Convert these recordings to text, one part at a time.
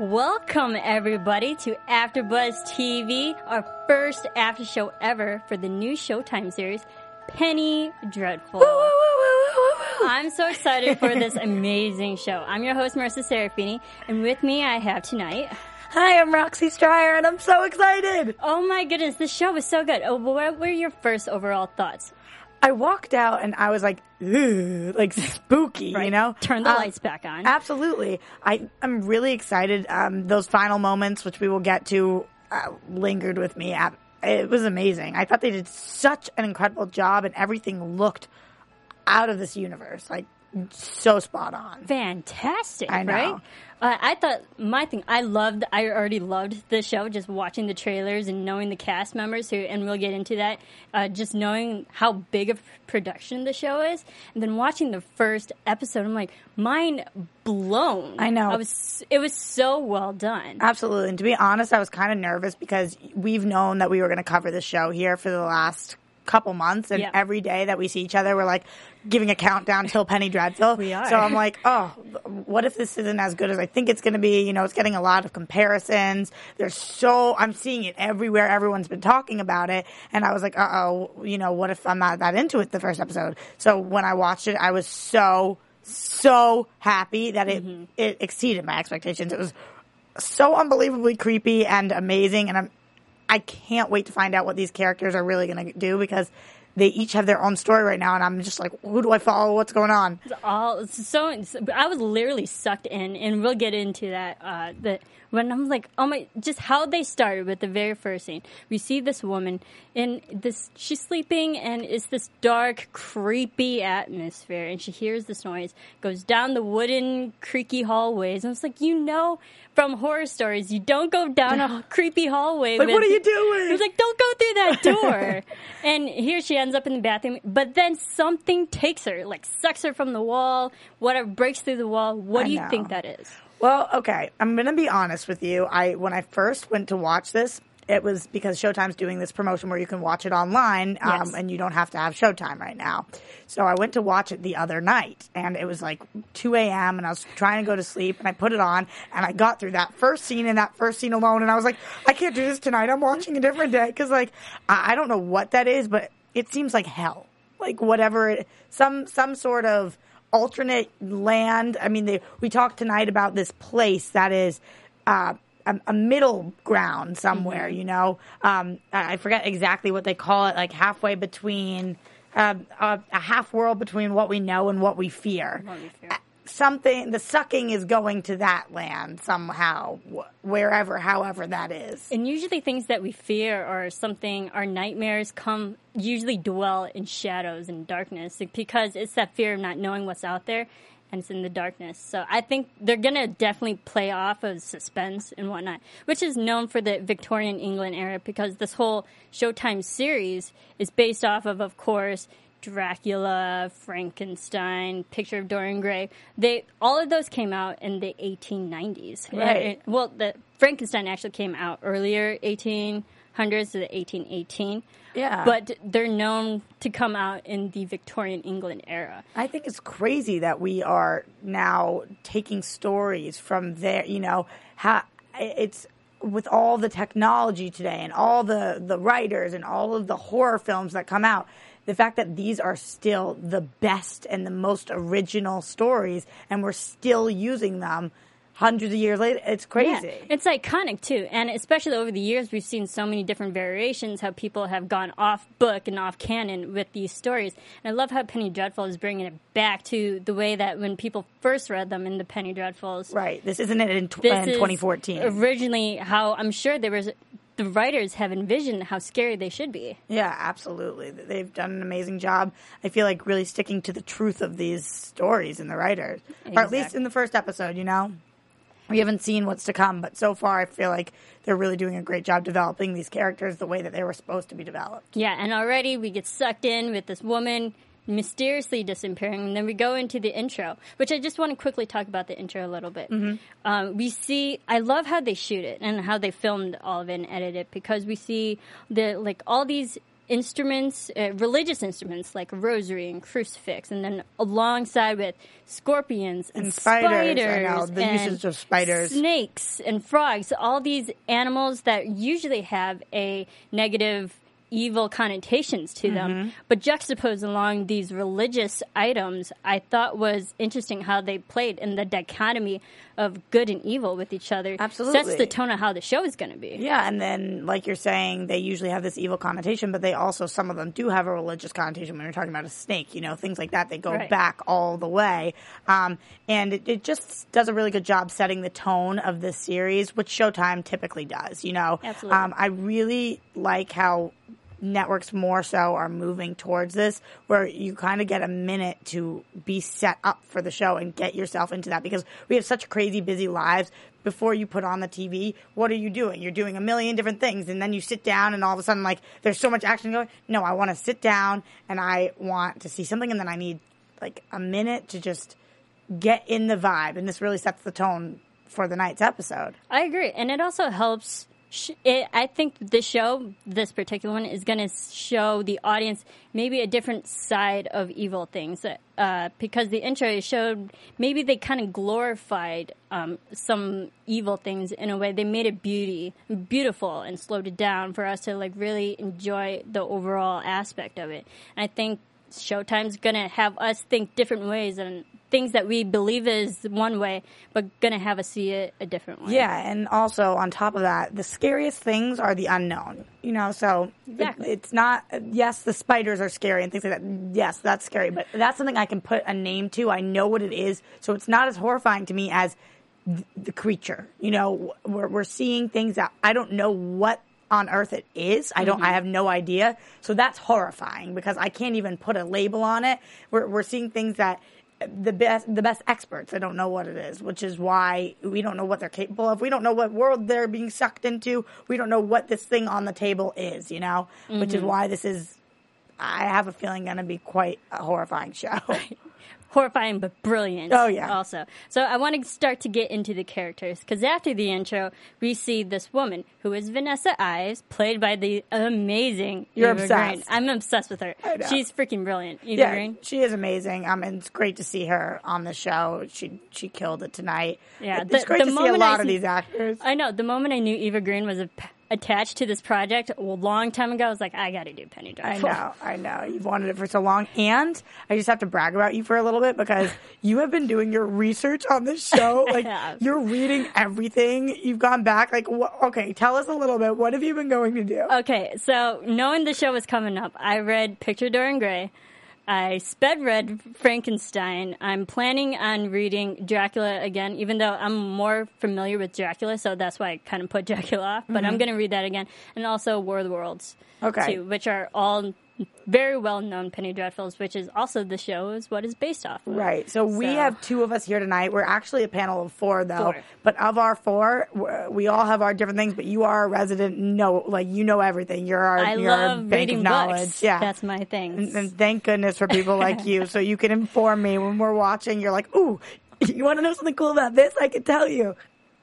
Welcome everybody to AfterBuzz TV, our first after show ever for the new Showtime series, Penny Dreadful. I'm so excited for this amazing show. I'm your host, Marissa Serafini, and with me I have tonight. Hi, I'm Roxy Stryer, and I'm so excited. Oh my goodness, this show was so good. Oh, what were your first overall thoughts? I walked out and I was like, Ugh, like spooky, you know? Turn the Uh, lights back on. Absolutely. I, I'm really excited. Um, those final moments, which we will get to, uh, lingered with me. Uh, It was amazing. I thought they did such an incredible job and everything looked out of this universe. Like, so spot on. Fantastic, I know. right? Uh, I thought my thing. I loved. I already loved the show. Just watching the trailers and knowing the cast members who, and we'll get into that. Uh, just knowing how big of production the show is, and then watching the first episode, I'm like, mind blown. I know. I was. It was so well done. Absolutely. And to be honest, I was kind of nervous because we've known that we were going to cover the show here for the last couple months. And Yeah. every day that we see each other, we're like giving a countdown till Penny Dreadful. We are. So I'm like, oh, what if this isn't as good as I think it's going to be? You know, it's getting a lot of comparisons. There's so, I'm seeing it everywhere. Everyone's been talking about it. And I was like, uh oh, you know, what if I'm not that into it the first episode? So when I watched it, I was so, so happy that it, Mm-hmm. it exceeded my expectations. It was so unbelievably creepy and amazing and I'm I can't wait to find out what these characters are really going to do because they each have their own story right now and I'm just like who do I follow what's going on all it's so I was literally sucked in, and we'll get into that. Uh, the when I'm like, oh my, just how they started with the very first scene. We see this woman in this, she's sleeping, and it's this dark, creepy atmosphere, and she hears this noise, goes down the wooden, creaky hallways, and it's like, you know, from horror stories, you don't go down a creepy hallway. Like, with- what are you doing? Was like, don't go through that door. and here she ends up in the bathroom, but then something takes her, like sucks her from the wall, whatever, breaks through the wall. What I do you know. think that is? Well, okay. I'm going to be honest with you. I when I first went to watch this, it was because Showtime's doing this promotion where you can watch it online um, Yes. and you don't have to have Showtime right now. So I went to watch it the other night and it was like 2 a.m. and I was trying to go to sleep and I put it on and I got through that first scene and that first scene alone and I was like, I can't do this tonight. I'm watching a different day because like I, I don't know what that is, but it seems like hell. Like whatever, it, some some sort of alternate land. I mean, they, we talked tonight about this place that is uh, a, a middle ground somewhere. You know, um, I I forget exactly what they call it, like halfway between um, a, a half world between what we know and what we fear. What we fear. Uh, Something the sucking is going to that land somehow, wh- wherever, however that is. And usually things that we fear or something, our nightmares come, usually dwell in shadows and darkness because it's that fear of not knowing what's out there and it's in the darkness. So I think they're going to definitely play off of suspense and whatnot, which is known for the Victorian England era because this whole Showtime series is based off of, of course, Dracula, Frankenstein, Picture of Dorian Gray. They all of those came out in the 1890s. Right. Well, the Frankenstein actually came out earlier, 1800s to the 1818. Yeah. But they're known to come out in the Victorian England era. I think it's crazy that we are now taking stories from there. You know, how it's with all the technology today and all the the writers and all of the horror films that come out. The fact that these are still the best and the most original stories, and we're still using them hundreds of years later. It's crazy. Yeah, it's iconic too, and especially over the years, we've seen so many different variations. How people have gone off book and off canon with these stories. And I love how Penny Dreadful is bringing it back to the way that when people first read them in the Penny Dreadfuls. Right. This isn't it in, tw- This in is 2014. Originally, how I'm sure there was the writers have envisioned how scary they should be. Yeah, absolutely. They've done an amazing job. I feel like really sticking to the truth of these stories and the writers, or at least in the first episode. You know, we haven't seen what's to come, but so far I feel like they're really doing a great job developing these characters the way that they were supposed to be developed. Yeah, and already we get sucked in with this woman mysteriously disappearing, and then we go into the intro, which I just want to quickly talk about the intro a little bit. Um, we see, I love how they shoot it and how they filmed all of it and edited it because we see the like all these instruments, uh, religious instruments like rosary and crucifix, and then alongside with scorpions and, And spiders, I know, the and usage of spiders. snakes and frogs, all these animals that usually have a negative evil connotations to Mm-hmm. them, but juxtaposed along these religious items, I thought was interesting how they played in the dichotomy of good and evil with each other. Absolutely. Sets the tone of how the show is going to be. Yeah, and then like you're saying, they usually have this evil connotation, but they also some of them do have a religious connotation. When you're talking about a snake, you know, things like that, they go Right. back all the way, um, and it, it just does a really good job setting the tone of this series, which Showtime typically does. You know, Absolutely. Um, I really like how networks more so are moving towards this where you kind of get a minute to be set up for the show and get yourself into that. Because we have such crazy busy lives. Before you put on the TV what are you doing? You're doing a million different things. And then you sit down and all of a sudden like there's so much action going. No I want to sit down and I want to see something. And then I need like a minute to just get in the vibe. And this really sets the tone for the night's episode. I agree, and it also helps. It, I think this show, this particular one, is going to show the audience maybe a different side of evil things. Uh, because the intro showed maybe they kind of glorified um, some evil things in a way. They made it beauty, beautiful, and slowed it down for us to like really enjoy the overall aspect of it. And I think Showtime's going to have us think different ways and things that we believe is one way, but to have us see it a different way. Yeah, and also on top of that, the scariest things are the unknown. You know, so it- it's not. Yes, the spiders are scary and things like that. Yes, that's scary, but that's something I can put a name to. I know what it is, so it's not as horrifying to me as th- the creature. You know, we're we're seeing things that I don't know what on earth it is. I don't. I mm-hmm. have no idea. So that's horrifying because I can't even put a label on it. We're we're seeing things that the best the best experts I don't know what it is, which is why we don't know what they're capable of. We don't know what world they're being sucked into. We don't know what this thing on the table is, you know? Which is mm-hmm. why this is I have a feeling going to be quite a horrifying show. horrifying but brilliant. Oh, yeah. Also, so I want to start to get into the characters because after the intro, we see this woman who is Vanessa Ives, played by the amazing You're Eva obsessed. Green. I'm obsessed with her. I know. She's freaking brilliant. Eva yeah, Green. she is amazing. Um, and it's great to see her on the show. She she killed it tonight. Yeah, it's the- great the to see a moment I lot of see- these actors. I know. The moment I knew Eva Green was a, attached to this project a long time ago, I was like, I got to do Penny Dreadful. I know, I know. You've wanted it for so long. And I just have to brag about you for a little bit because you have been doing your research on this show. Like, you're reading everything. You've gone back. Like, wh- okay, tell us a little bit. What have you been going to do? Okay, so knowing the show was coming up, I read Picture Dorian Gray. I sped read Frankenstein. I'm planning on reading Dracula again, even though I'm more familiar with Dracula, so that's why I kind of put Dracula off. But I'm going to read that again, and also War of the Worlds, Mm-hmm. Okay. too, which are all very well known Penny Dreadfuls, which is also the show is what is based off. Of. Right. So we have two of us here tonight. We're actually a panel of four, though. Four. But of our four, we're- all have our different things. But you are a resident. No, like you know everything. You're our, I you're our love bank reading of knowledge. books. Yeah. that's my thing. and, and thank goodness for people like you, so you can inform me when we're watching. You're like, ooh, you want to know something cool about this? I can tell you.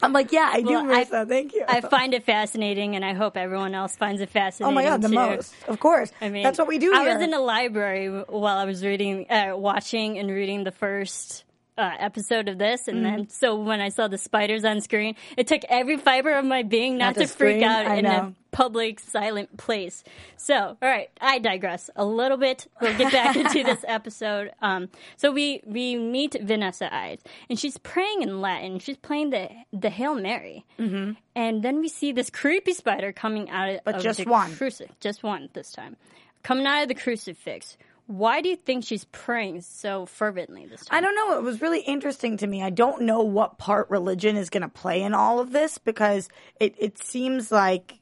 I'm like, yeah, I do, Well, I- thank you. I find it fascinating, and I hope everyone else finds it fascinating. oh my god, the too. most. Of course. I mean, that's what we do. I here. was in a library while I was reading, uh, watching and reading the first uh, episode of this, and Mm-hmm. then so when I saw the spiders on screen, it took every fiber of my being not, Not to freak out I in know. a public, silent place. So, all right, I digress a little bit. We'll get back into this episode. Um, so we we meet Vanessa Ives, and she's praying in Latin. She's playing the the Hail Mary, mm-hmm. and then we see this creepy spider coming out of But of just the one. cruci- just one this time, coming out of the crucifix. Why do you think she's praying so fervently this time? I don't know. It was really interesting to me. I don't know what part religion is going to play in all of this because it, it seems like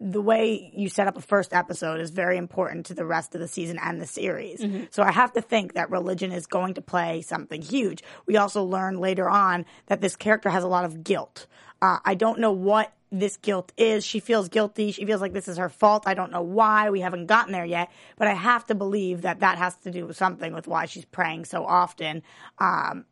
the way you set up a first episode is very important to the rest of the season and the series. Mm-hmm. So I have to think that religion is going to play something huge. We also learn later on that this character has a lot of guilt. Uh, I don't know what this guilt is. She feels guilty. She feels like this is her fault. I don't know why. We haven't gotten there yet, but I have to believe that that has to do with something with why she's praying so often. Um,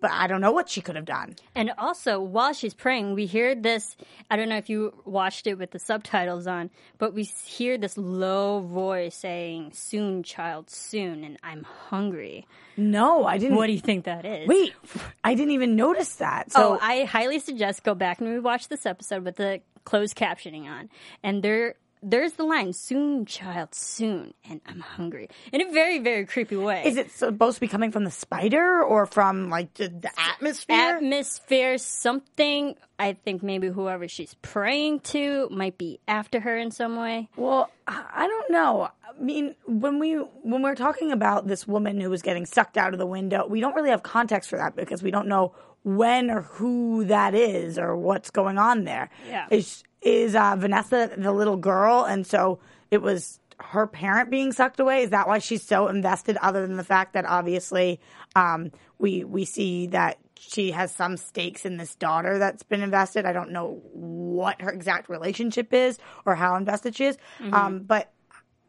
but I don't know what she could have done. And also, while she's praying, we hear this. I don't know if you watched it with the subtitles on, but we hear this low voice saying, Soon, child, soon, and I'm hungry. No, I didn't. What do you think that is? Wait, I didn't even notice that. So oh, I highly suggest go back and rewatch this episode with the closed captioning on. And there, there's the line, Soon, child, soon, and I'm hungry. In a very, very creepy way. is it supposed to be coming from the spider or from like the, the atmosphere? atmosphere, something. I think maybe whoever she's praying to might be after her in some way. Well, I I don't know. I mean, when we when we're talking about this woman who was getting sucked out of the window, we don't really have context for that because we don't know when or who that is or what's going on there. Yeah. Is is uh, Vanessa the little girl, and so it was her parent being sucked away? Is that why she's so invested? Other than the fact that obviously um, we we see that she has some stakes in this daughter that's been invested. I don't know what her exact relationship is or how invested she is, um, but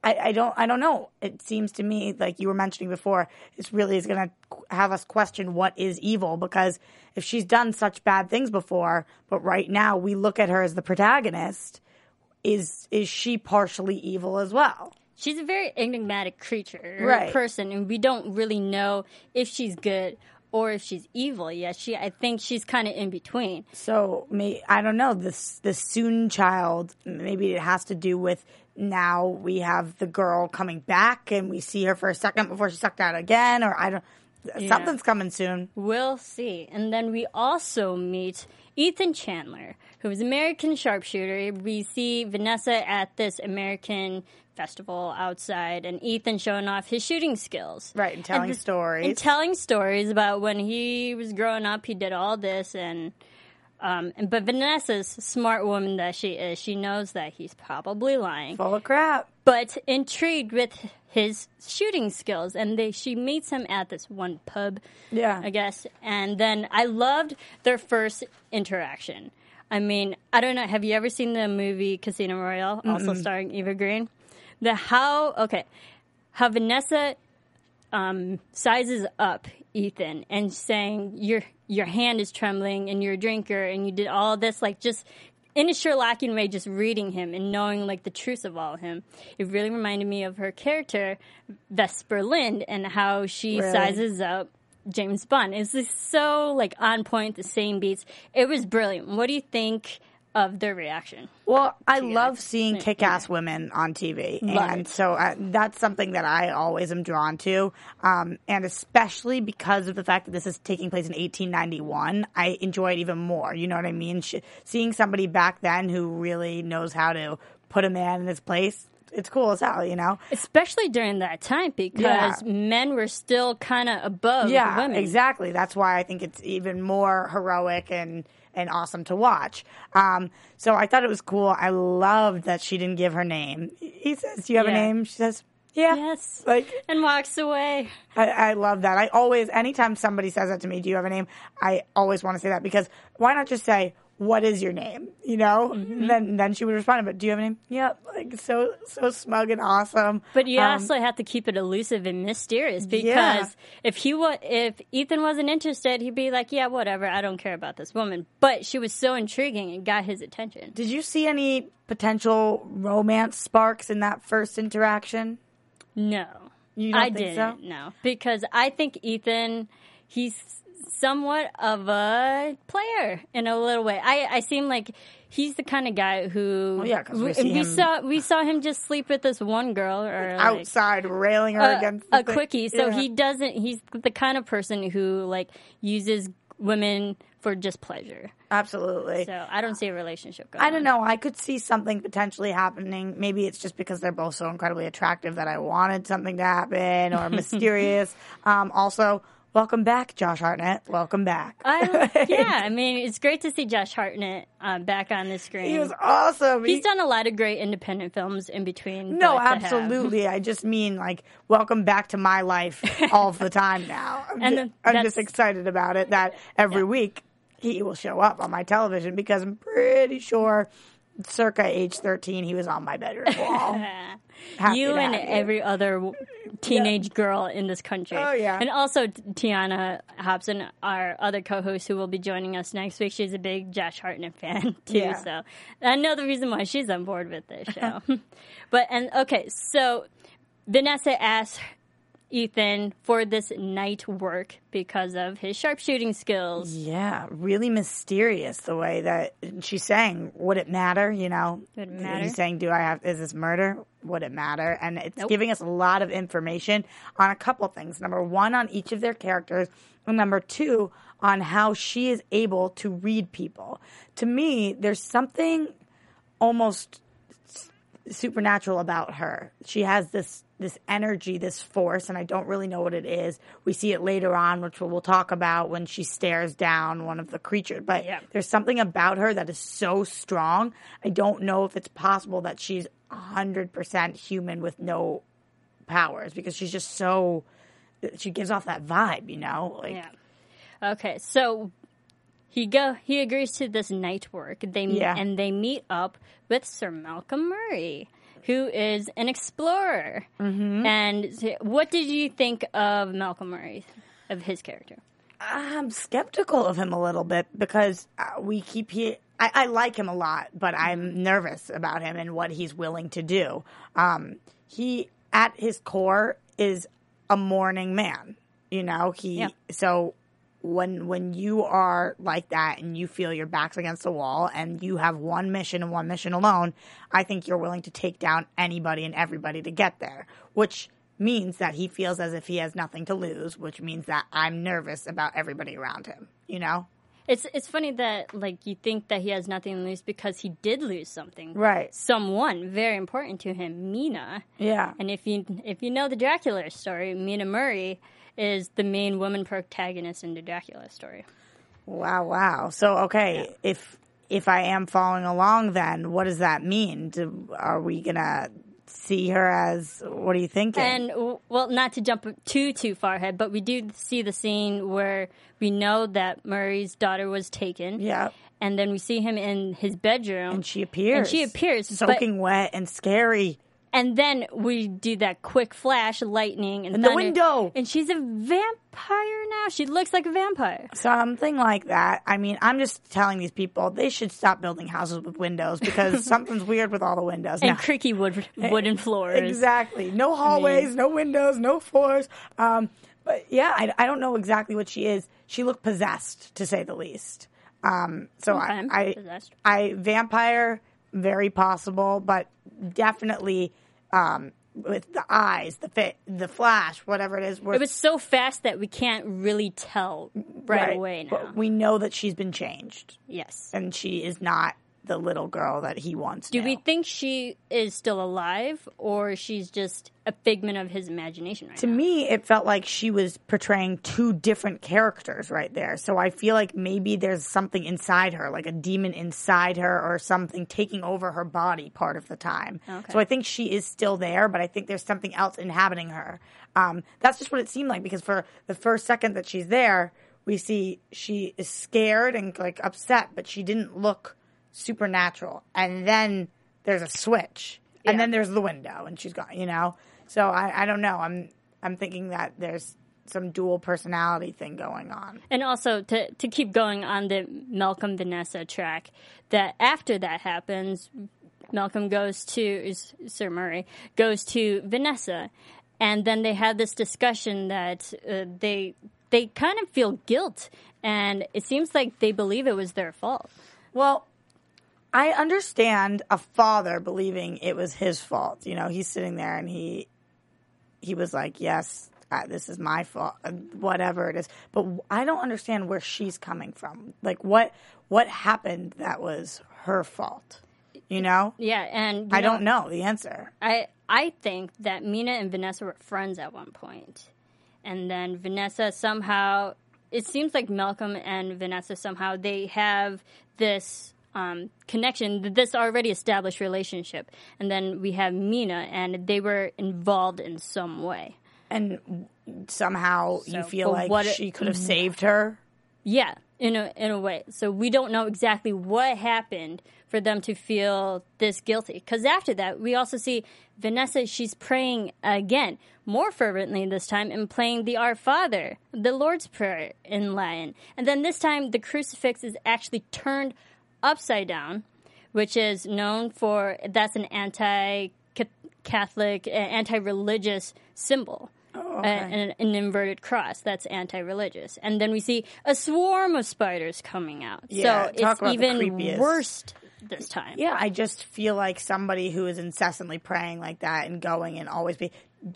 I, I don't I don't know. It seems to me like you were mentioning before, this really is going to have us question what is evil because if she's done such bad things before, but right now we look at her as the protagonist, is is she partially evil as well? She's a very enigmatic creature, Right. person, and we don't really know if she's good or if she's evil yet. She, I think, she's kind of in between. So may I don't know this the soon child. Maybe it has to do with now we have the girl coming back and we see her for a second before she's sucked out again, or I don't. Something's coming soon. We'll see. And then we also meet Ethan Chandler, who is American sharpshooter. We see Vanessa at this American festival outside, and Ethan showing off his shooting skills. Right, and telling th- stories. And telling stories about when he was growing up, he did all this, and um, but Vanessa's smart woman that she is, she knows that he's probably lying Full of crap. but intrigued with his shooting skills and they she meets him at this one pub Yeah. i guess and then i loved their first interaction. I mean i don't know have you ever seen the movie casino royale also starring eva green? The how okay how vanessa um, sizes up Ethan and saying your your hand is trembling and you're a drinker and you did all this like just in a Sherlockian way, just reading him and knowing like the truth of all of him. It really reminded me of her character Vesper Lynd and how she Really? sizes up James Bond. It's just so like on point, the same beats. It was brilliant. What do you think of their reaction? Well, I love seeing kick-ass women on TV, Love and it. so uh, that's something that I always am drawn to, um, and especially because of the fact that this is taking place in 1891, I enjoy it even more. You know what I mean? Sh- seeing somebody back then who really knows how to put a man in his place, it's cool as hell. You know? Especially during that time because Yeah. men were still kind of above yeah, women. exactly. That's why I think it's even more heroic and and awesome to watch. Um, so I thought it was cool. I loved that she didn't give her name. He says, "Do you have a name?" She says, "Yeah." Yes. Like and walks away. I, I love that. I always, anytime somebody says that to me, "Do you have a name?" I always want to say that because why not just say, "What is your name?" You know. Mm-hmm. And then then she would respond, "But do you have a name?" Yep. Like so so smug and awesome. But you Um, also have to keep it elusive and mysterious because Yeah. if he wa- if Ethan wasn't interested, he'd be like, "Yeah, whatever. I don't care about this woman." But she was so intriguing and got his attention. Did you see any potential romance sparks in that first interaction? No, You don't I think didn't. so? No, because I think Ethan he's somewhat of a player in a little way. I, I seem like he's the kind of guy who Well, yeah, we we, saw we saw him just sleep with this one girl or like, Outside railing her a, against the a thing. quickie. So Yeah. he doesn't. He's the kind of person who like uses women for just pleasure. absolutely. So I don't see a relationship going. I don't on. know. I could see something potentially happening. Maybe it's just because they're both so incredibly attractive that I wanted something to happen or mysterious. um, also, welcome back, Josh Hartnett. Welcome back. I, yeah, I mean, it's great to see Josh Hartnett uh, back on the screen. he was awesome. He's He- done a lot of great independent films in between. no, but to have- absolutely. I just mean like welcome back to my life all the time now. I'm, And ju- then I'm just excited about it that every week he will show up on my television because I'm pretty sure circa age 13 he was on my bedroom wall. You and every other teenage girl in this country. Oh, yeah. And also Tiana Hobson, our other co-host who will be joining us next week. She's a big Josh Hartnett fan too. Yeah. So I know the reason why she's on board with this show. but and okay, so Vanessa asked Ethan for this night work because of his sharpshooting skills. Yeah, really mysterious the way that she's saying, would it matter? You know, Would it matter? He's saying, do I have, is this murder? Would it matter? And it's Nope. giving us a lot of information on a couple things. Number one, on each of their characters. And number two, on how she is able to read people. To me, there's something almost supernatural about her. She has this this energy, this force, and I don't really know what it is. We see it later on, which we'll talk about when she stares down one of the creatures. But Yeah. there's something about her that is so strong. I don't know if it's possible that she's 100% human with no powers because she's just so she gives off that vibe, you know? Like Yeah. Okay, so he go he agrees to this night work. They Yeah. and they meet up with Sir Malcolm Murray, who is an explorer. Mm-hmm. And what did you think of Malcolm Murray, of his character? I'm skeptical of him a little bit because uh, we keep he. I, I like him a lot, but I'm nervous about him and what he's willing to do. Um, he, at his core, is a mourning man. You know, he. Yeah. So when when you are like that and you feel your back's against the wall and you have one mission and one mission alone, I think you're willing to take down anybody and everybody to get there, which means that he feels as if he has nothing to lose, which means that I'm nervous about everybody around him, you know? It's it's funny that like you think that he has nothing to lose because he did lose something. Right. Someone very important to him, Mina. Yeah. And if you if you know the Dracula story, Mina Murray is the main woman protagonist in the Dracula story. Wow, wow. So okay, if if I am following along then what does that mean? Do, are we to see her as what are you thinking? And well, not to jump too too far ahead, but we do see the scene where we know that Murray's daughter was taken. yeah. And then we see him in his bedroom. And she appears. And she appears, soaking wet and scary. And then we do that quick flash, lightning, and In the window. And she's a vampire now. She looks like a vampire. Something like that. I mean, I'm just telling these people they should stop building houses with windows because something's weird with all the windows. And now. creaky wood wooden floors. Exactly. No hallways, no windows, no floors. Um, but yeah, I, I don't know exactly what she is. She looked possessed, to say the least. Um, so I, Okay, I, possessed. I, vampire, very possible, but definitely um, with the eyes, the fit, the flash, whatever it is. We're, It was so fast that we can't really tell right, away now. But we know that she's been changed, yes. and she is not the little girl that he once Do knew. we think she is still alive, or she's just a figment of his imagination right to now? me, it felt like she was portraying two different characters right there. So I feel like maybe there's something inside her, like a demon inside her or something taking over her body part of the time. Okay. So I think she is still there, but I think there's something else inhabiting her. Um, that's just what it seemed like because for the first second that she's there, we see she is scared and like upset, but she didn't look supernatural. And then there's a switch, and then there's the window, and she's gone. You know, so I, I don't know. I'm I'm thinking that there's some dual personality thing going on. And also to to keep going on the Malcolm Vanessa track, that after that happens, Malcolm goes to Sir Murray goes to Vanessa, and then they have this discussion that uh, they they kind of feel guilt, and it seems like they believe it was their fault. Well, I understand a father believing it was his fault. You know, he's sitting there and he he was like, "Yes, uh, this is my fault, whatever it is." But I don't understand where she's coming from. Like, what what happened that was her fault? You know, Yeah, and I don't know the answer. I I think that Mina and Vanessa were friends at one point, and then Vanessa somehow. It seems like Malcolm and Vanessa somehow they have this um, connection, this already established relationship, and then we have Mina, and they were involved in some way. And somehow So, you feel like what she could have saved her. Yeah, in a in a way. So we don't know exactly what happened for them to feel this guilty. Because after that, we also see Vanessa. She's praying again, more fervently this time, and playing the Our Father, the Lord's Prayer in Latin. And then this time, the crucifix is actually turned upside down, which is known for that's an anti Catholic, uh, anti religious symbol. Oh, Uh, an, an inverted cross that's anti-religious, and then we see a swarm of spiders coming out. Yeah, so it's even worse this time. Yeah, I just feel like somebody who is incessantly praying like that and going and always be,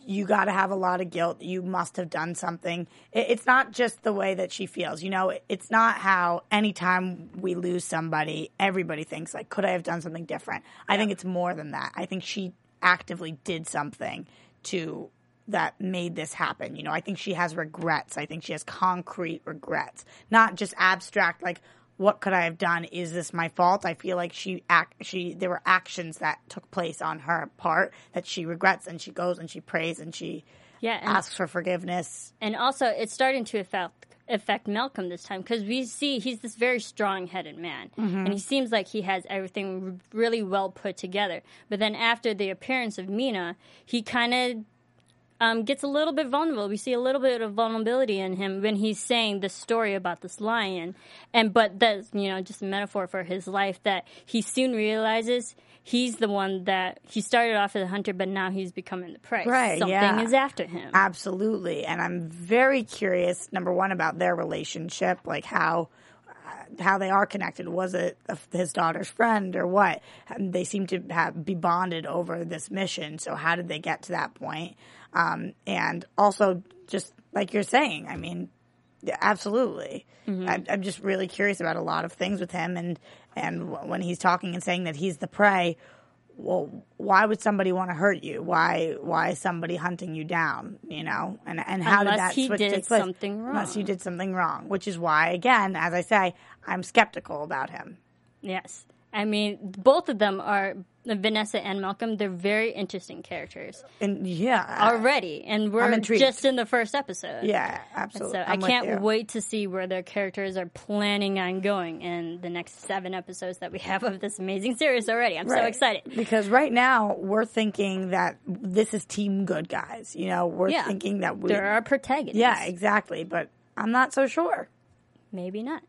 you got to have a lot of guilt. You must have done something. It's not just the way that she feels. You know, it's not how anytime we lose somebody, everybody thinks like, could I have done something different? I think it's more than that. I think she actively did something to that made this happen. You know, I think she has regrets. I think she has concrete regrets, not just abstract like what could I have done? Is this my fault? I feel like she act she there were actions that took place on her part that she regrets and she goes and she prays and she Yeah, and, asks for forgiveness. and also it's starting to affect affect Malcolm this time because we see he's this very strong-headed man, Mm-hmm. and he seems like he has everything really well put together. But then after the appearance of Mina, he kind of um, gets a little bit vulnerable. We see a little bit of vulnerability in him when he's saying the story about this lion, and but that's you know just a metaphor for his life that he soon realizes he's the one that he started off as a hunter, but now he's becoming the prey. Right, Something yeah. is after him. Absolutely. And I'm very curious number 1 about their relationship, like how uh, how they are connected. Was it his daughter's friend or what? They seem to have, be bonded over this mission. So how did they get to that point? Um, and also, just like you're saying, I mean, absolutely. I, I'm just really curious about a lot of things with him, and and when he's talking and saying that he's the prey. Well, why would somebody want to hurt you? Why why is somebody hunting you down? You know, and and how did that he switch did take place? something wrong. Unless you did something wrong, which is why, again, as I say, I'm skeptical about him. Yes. I mean, both of them are Vanessa and Malcolm. They're very interesting characters And yeah, already, and we're just in the first episode. yeah, absolutely. So I'm I can't wait to see where their characters are planning on going in the next seven episodes that we have of this amazing series already. I'm so excited. because right now we're thinking that this is team good guys. You know, we're Yeah. thinking that we. There are our protagonists. yeah, exactly. But I'm not so sure. maybe not.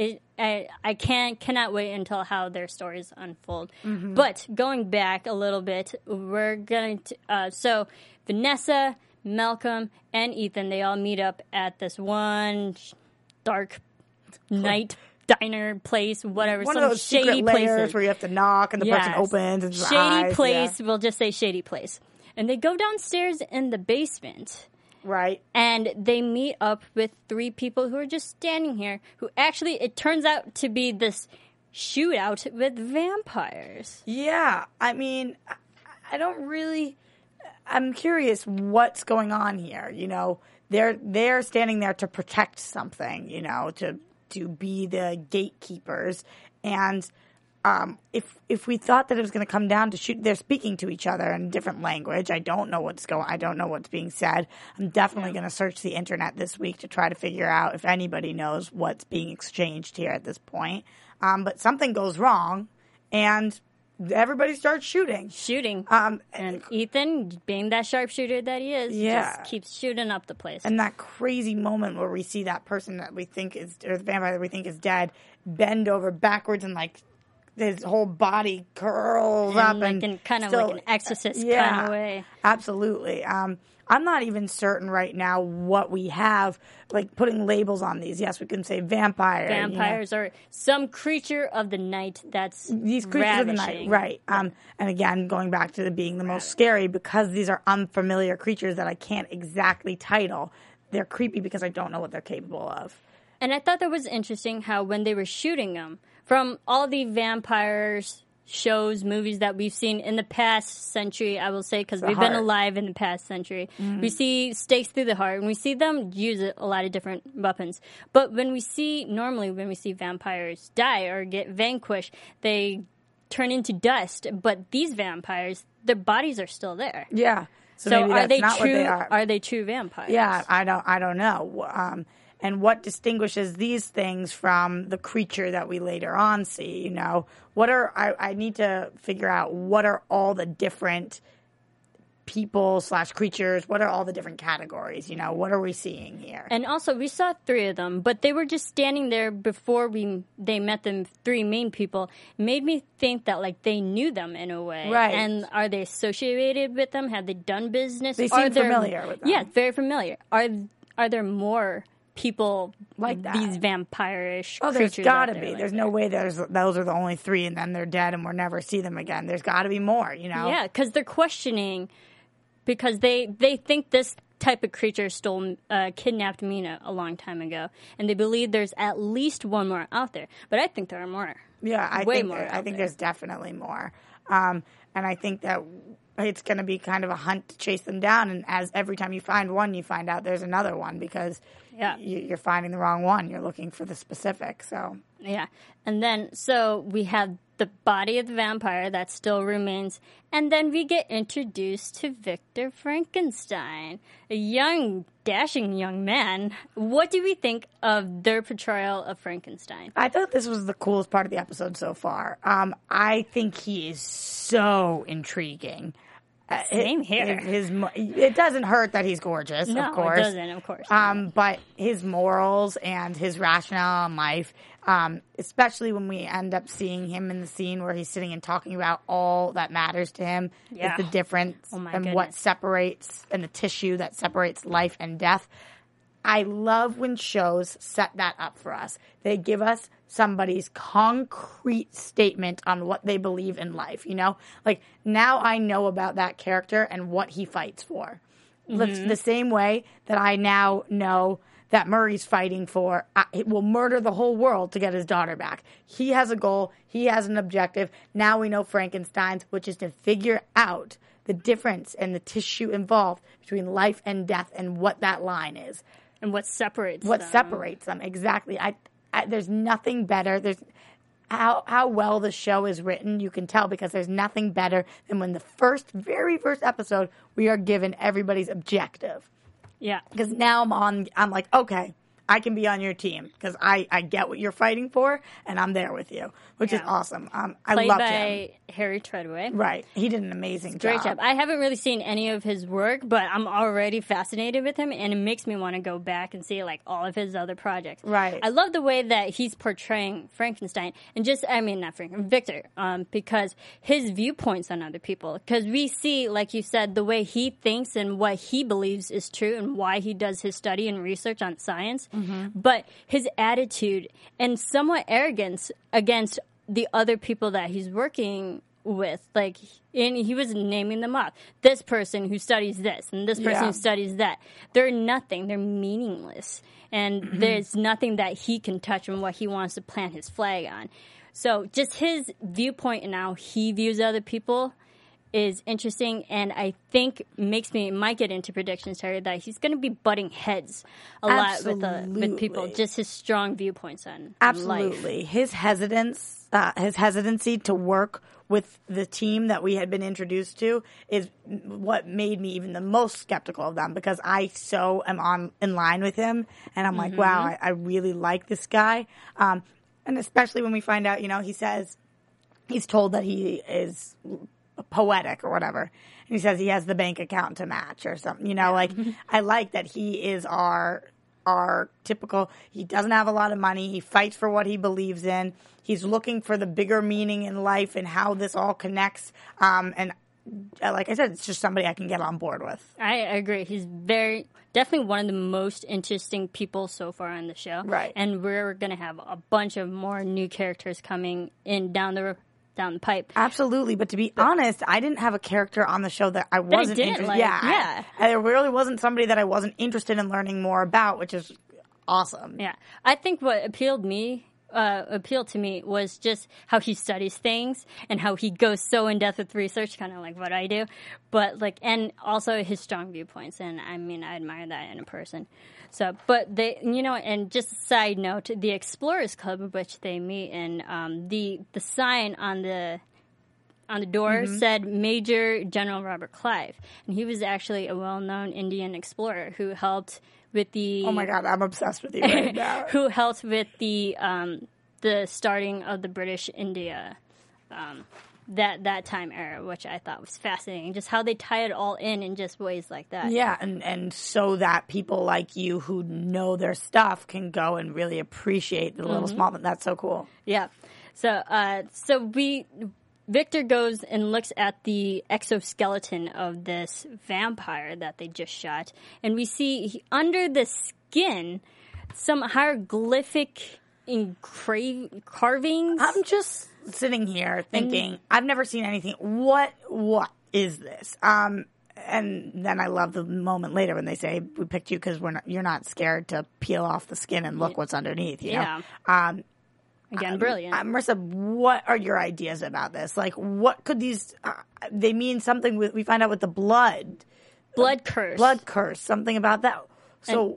It, I I can't cannot wait until how their stories unfold. Mm-hmm. But going back a little bit, we're going to uh, so Vanessa, Malcolm, and Ethan they all meet up at this one dark night diner place, whatever, One some of those shady places. where you have to knock and the person opens and shady eyes, place. yeah. We'll just say shady place. And they go downstairs in the basement right? and they meet up with three people who are just standing here who actually it turns out to be this shootout with vampires Yeah, I mean, I- don't really. I'm curious what's going on here. You know, they're they're standing there to protect something. You know, to to be the gatekeepers, and um, if if we thought that it was going to come down to shoot, they're speaking to each other in different language. I don't know what's going. I don't know what's being said. I'm definitely going to search the internet this week to try to figure out if anybody knows what's being exchanged here at this point. Um, but something goes wrong, and everybody starts shooting. shooting Um, and ethan being that sharpshooter that he is Yeah. just keeps shooting up the place and that crazy moment where we see that person that we think is or the vampire that we think is dead bend over backwards and like his whole body curls And up like and in kind of still- like an exorcist yeah, kind of way. Absolutely. Um, I'm not even certain right now what we have, like putting labels on these. Yes, we can say vampire. you know, Vampires or some creature of the night that's these creatures of the night, right? Um, and again, going back to the being the most scary because these are unfamiliar creatures that I can't exactly title. They're creepy because I don't know what they're capable of. And I thought that was interesting how when they were shooting them, from all the vampires shows, movies that we've seen in the past century, I will say, because we've been alive in the past century, we see stakes through the heart, and we see them use a lot of different weapons. But when we see, normally, when we see vampires die or get vanquished, they turn into dust. But these vampires, their bodies are still there. Yeah. So, So are they not true? they are. they true vampires? Yeah, I don't. I don't know. Um, and what distinguishes these things from the creature that we later on see? You know, what are I, I need to figure out what are all the different people slash creatures? What are all the different categories? You know, what are we seeing here? And also, we saw three of them, but they were just standing there before we they met the three main people. It made me think that like they knew them in a way, Right. And are they associated with them? Have they done business? They Are seem there- familiar with them. Yeah, very familiar. Are are there more people Like that. These vampire-ish Oh, there's got to there be. like there's that? no way there's those are the only three, and then they're dead, and we'll never see them again. There's got to be more. You know. Yeah, because they're questioning because they they think this type of creature stole uh, kidnapped Mina a long time ago, and they believe there's at least one more out there. But I think there are more. Yeah, I Way think more I think there. there's definitely more, um, and I think that it's going to be kind of a hunt to chase them down. And as every time you find one, you find out there's another one because Yeah. you, you're finding the wrong one. You're looking for the specific. So Yeah. And then, so we have the body of the vampire that still remains. And then we get introduced to Victor Frankenstein, a young, dashing young man. What do we think of their portrayal of Frankenstein? I thought this was the coolest part of the episode so far. Um, I think he is so intriguing. Uh, Same here. His, it doesn't hurt that he's gorgeous, No, of course. it doesn't, of course. Um, but his morals and his rationale in life, um, especially when we end up seeing him in the scene where he's sitting and talking about all that matters to him, Yeah. is the difference Oh and what separates and the tissue that separates life and death. I love when shows set that up for us. They give us somebody's concrete statement on what they believe in life, you know? Like now I know about that character and what he fights for. It's the same way that I now know that Murray's fighting for uh, it will murder the whole world to get his daughter back. He has a goal, he has an objective. Now we know Frankenstein's, which is to figure out the difference and the tissue involved between life and death and what that line is and what separates what them. separates them exactly I, I there's nothing better there's how how well the show is written you can tell because there's nothing better than when the first very first episode we are given everybody's objective Yeah. because now I'm on I'm like okay I can be on your team because I, I get what you're fighting for and I'm there with you which is awesome um, I Played loved by him Harry Treadaway. right he did an amazing Great job. I haven't really seen any of his work, but I'm already fascinated with him, and it makes me want to go back and see like all of his other projects. Right. I love the way that he's portraying Frankenstein, and just I mean not Frank, Victor, um, because his viewpoints on other people. Because we see, like you said, the way he thinks and what he believes is true, and why he does his study and research on science. Mm-hmm. But his attitude and somewhat arrogance against the other people that he's working with like and he was naming them up this person who studies this and this person Yeah. who studies that. They're nothing. They're meaningless. And mm-hmm. there's nothing that he can touch and what he wants to plant his flag on. So just his viewpoint and how he views other people is interesting and I think makes me might get into predictions, Terry, that he's going to be butting heads a lot with uh, with people. Just his strong viewpoints on life. Absolutely. His hesitance, uh, his hesitancy to work with the team that we had been introduced to is what made me even the most skeptical of them because I so am on in line with him and I'm like, wow, I, I really like this guy. Um, and especially when we find out, you know, he says he's told that he is poetic or whatever. And he says he has the bank account to match or something. You know, like I like that he is our are typical. He doesn't have a lot of money. He fights for what he believes in. He's looking for the bigger meaning in life and how this all connects. Um, and uh, like I said, it's just somebody I can get on board with. I agree. He's very definitely one of the most interesting people so far on the show. Right. And we're gonna have a bunch of more new characters coming in down the down the pipe. Absolutely, but to be honest, I didn't have a character on the show that I wasn't didn't interested. like, yeah, I- yeah. I, there really wasn't somebody that I wasn't interested in learning more about, which is awesome. Yeah, I think what appealed me. Uh, appealed to me was just how he studies things and how he goes so in depth with research, kind of like what I do, but like, and also his strong viewpoints. And I mean, I admire that in a person. So, but they, you know, and just a side note, the Explorers Club, which they meet in, um, the the sign on the on the door Mm-hmm. said Major General Robert Clive, and he was actually a well-known Indian explorer who helped with the Oh my god, I'm obsessed with you right now. who helped with the um, the starting of the British India um, that that time era, which I thought was fascinating. Just how they tie it all in in just ways like that. Yeah, and and so that people like you who know their stuff can go and really appreciate the Mm-hmm. little small. That's so cool. Yeah. So, uh, so we, Victor goes and looks at the exoskeleton of this vampire that they just shot, and we see he- under the skin some hieroglyphic engrave carvings. I'm just sitting here thinking I've never seen anything. What what is this? Um, and then I love the moment later when they say we picked you because we're not you're not scared to peel off the skin and look what's underneath. You Yeah. know. Um, Again, brilliant. Uh, Marissa, what are your ideas about this? Like, what could these? Uh, they mean something with. We find out with the blood, Blood curse. blood curse, something about that. So, M-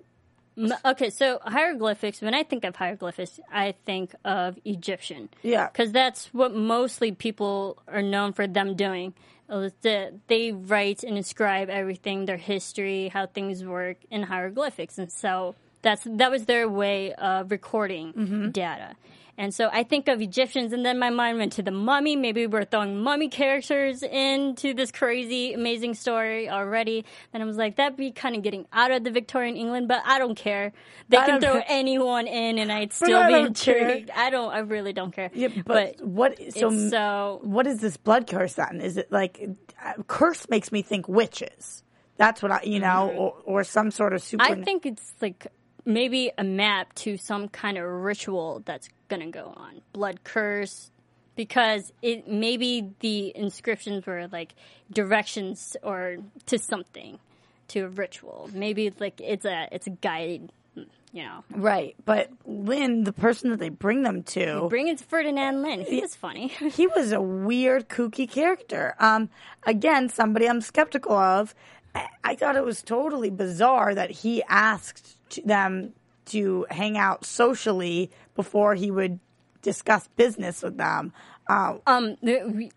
Okay, so hieroglyphics. When I think of hieroglyphics, I think of Egyptian. Yeah. because that's what mostly people are known for them doing. Uh, They write and inscribe everything, their history, how things work in hieroglyphics, and so that's that was their way of recording Mm-hmm. data. And so I think of Egyptians, and then my mind went to the mummy. Maybe we're throwing mummy characters into this crazy, amazing story already. Then I was like, that'd be kind of getting out of the Victorian England, but I don't care. They I can throw care. anyone in, and I'd still I be care. intrigued. I don't. I really don't care. yeah, but, what? So, so what is this blood curse then? Is it like uh, curse makes me think witches? That's what I, you know, or, or some sort of super. Mm-hmm. I think it's like maybe a map to some kind of ritual that's gonna go on. Blood curse. Because it maybe the inscriptions were like directions or to something, to a ritual. Maybe it's like it's a it's a guide, you know. right, but Lyle, the person that they bring them to, Bring it to Ferdinand Lyle. He was funny. he was a weird, kooky character. Um, again, somebody I'm skeptical of. I, I thought it was totally bizarre that he asked them to hang out socially before he would discuss business with them. Uh, Um,